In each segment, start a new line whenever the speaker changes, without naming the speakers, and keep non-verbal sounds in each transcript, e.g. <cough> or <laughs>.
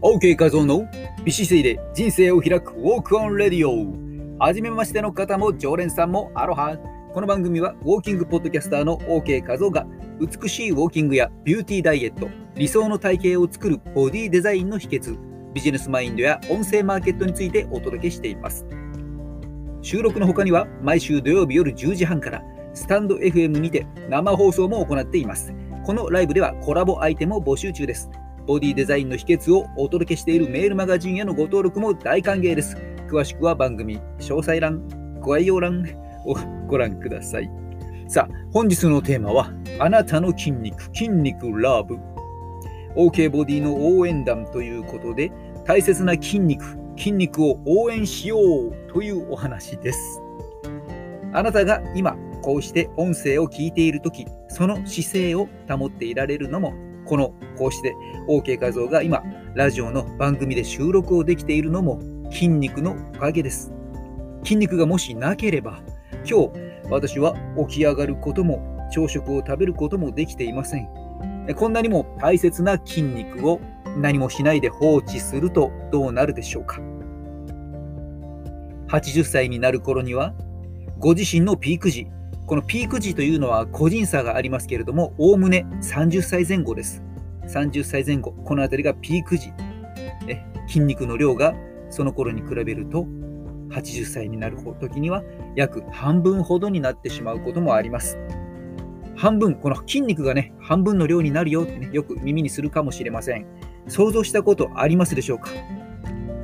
OK 画像の美姿勢で人生を開くウォークオンレディオ。はじめましての方も常連さんもアロハ。この番組はウォーキングポッドキャスターの OK 画像が美しいウォーキングやビューティーダイエット理想の体型を作るボディデザインの秘訣ビジネスマインドや音声マーケットについてお届けしています。収録の他には毎週土曜日夜10時半からスタンド FM にて生放送も行っています。このライブではコラボアイテムを募集中です。ボディデザインの秘訣をお届けしているメールマガジンへのご登録も大歓迎です。詳しくは番組詳細欄、ご概要欄を <laughs> ご覧ください。さあ、本日のテーマは、あなたの筋肉、筋肉ラブ。OK ボディの応援団ということで、大切な筋肉、筋肉を応援しようというお話です。あなたが今、こうして音声を聞いているとき、その姿勢を保っていられるのもこのこうして OK 画像が今ラジオの番組で収録をできているのも筋肉のおかげです。筋肉がもしなければ今日私は起き上がることも朝食を食べることもできていません。こんなにも大切な筋肉を何もしないで放置するとどうなるでしょうか。80歳になる頃にはご自身のピーク時このピーク時というのは個人差がありますけれども、おおむね30歳前後です。30歳前後、この辺りがピーク時。え筋肉の量がその頃に比べると、80歳になる時には約半分ほどになってしまうこともあります。半分、この筋肉がね、半分の量になるよってね、よく耳にするかもしれません。想像したことありますでしょうか？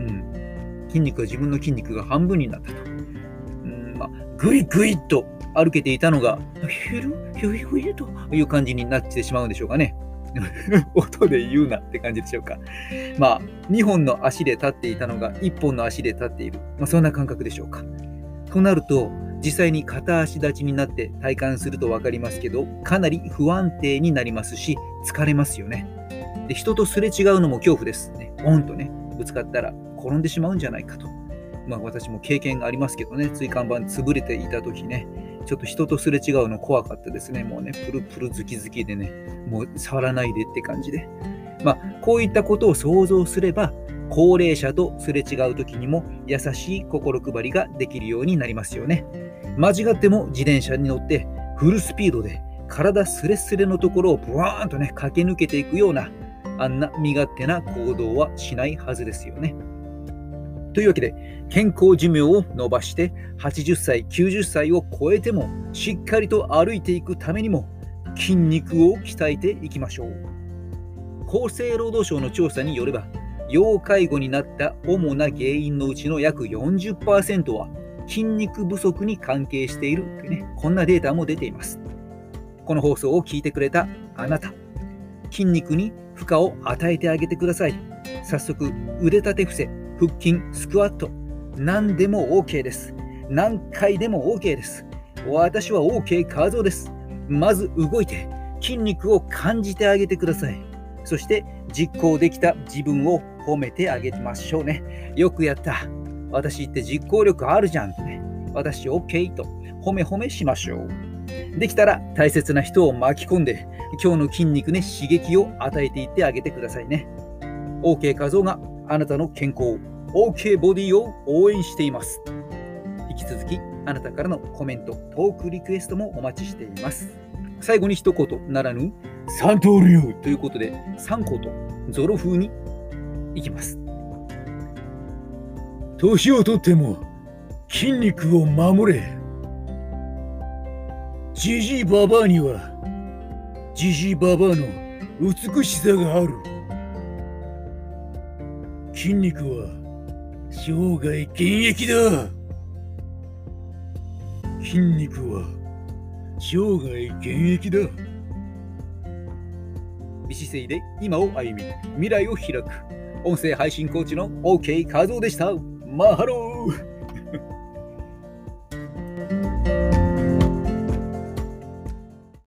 うん。筋肉が自分の筋肉が半分になったと。うん、まあ、ぐいぐいと歩けていたのが、ヒルヒュヒュヒュという感じになってしまうんでしょうかね。<laughs> 音で言うなって感じでしょうか。まあ、2本の足で立っていたのが1本の足で立っている。まあ、そんな感覚でしょうか。となると、実際に片足立ちになって体感すると分かりますけど、かなり不安定になりますし、疲れますよね。で人とすれ違うのも恐怖です。ね、ポンとね、ぶつかったら転んでしまうんじゃないかと。まあ私も経験がありますけどね、椎間板潰れていた時ね、ちょっと人とすれ違うの怖かったですね。もうね、プルプルズキズキでね、もう触らないでって感じで。まあ、こういったことを想像すれば、高齢者とすれ違う時にも優しい心配りができるようになりますよね。間違っても自転車に乗ってフルスピードで体すれすれのところをブワーンとね駆け抜けていくようなあんな身勝手な行動はしないはずですよね。というわけで、健康寿命を伸ばして80歳、90歳を超えてもしっかりと歩いていくためにも筋肉を鍛えていきましょう。厚生労働省の調査によれば、要介護になった主な原因のうちの約40%は筋肉不足に関係しているというね、こんなデータも出ています。この放送を聞いてくれたあなた、筋肉に負荷を与えてあげてください。早速、腕立て伏せ、腹筋、スクワット、何でも OK です。何回でも OK です。私は OK 画像です。まず動いて筋肉を感じてあげてください。そして実行できた自分を褒めてあげましょうね。よくやった。私って実行力あるじゃんってね。私 OK と褒め褒めしましょう。できたら大切な人を巻き込んで今日の筋肉ね刺激を与えていってあげてくださいね。OK 画像があなたの健康、OK ボディを応援しています。引き続き、あなたからのコメント、トークリクエストもお待ちしています。最後に一言ならぬ、三刀流ということで、3個とゾロ風にいきます。年をとっても筋肉を守れ。ジジイババアには、ジジイババアの美しさがある。筋肉は生涯現役だ。筋肉は生涯現役だ。美姿勢で今を歩み未来を開く。音声配信コーチの OK 和夫でした。マハロー。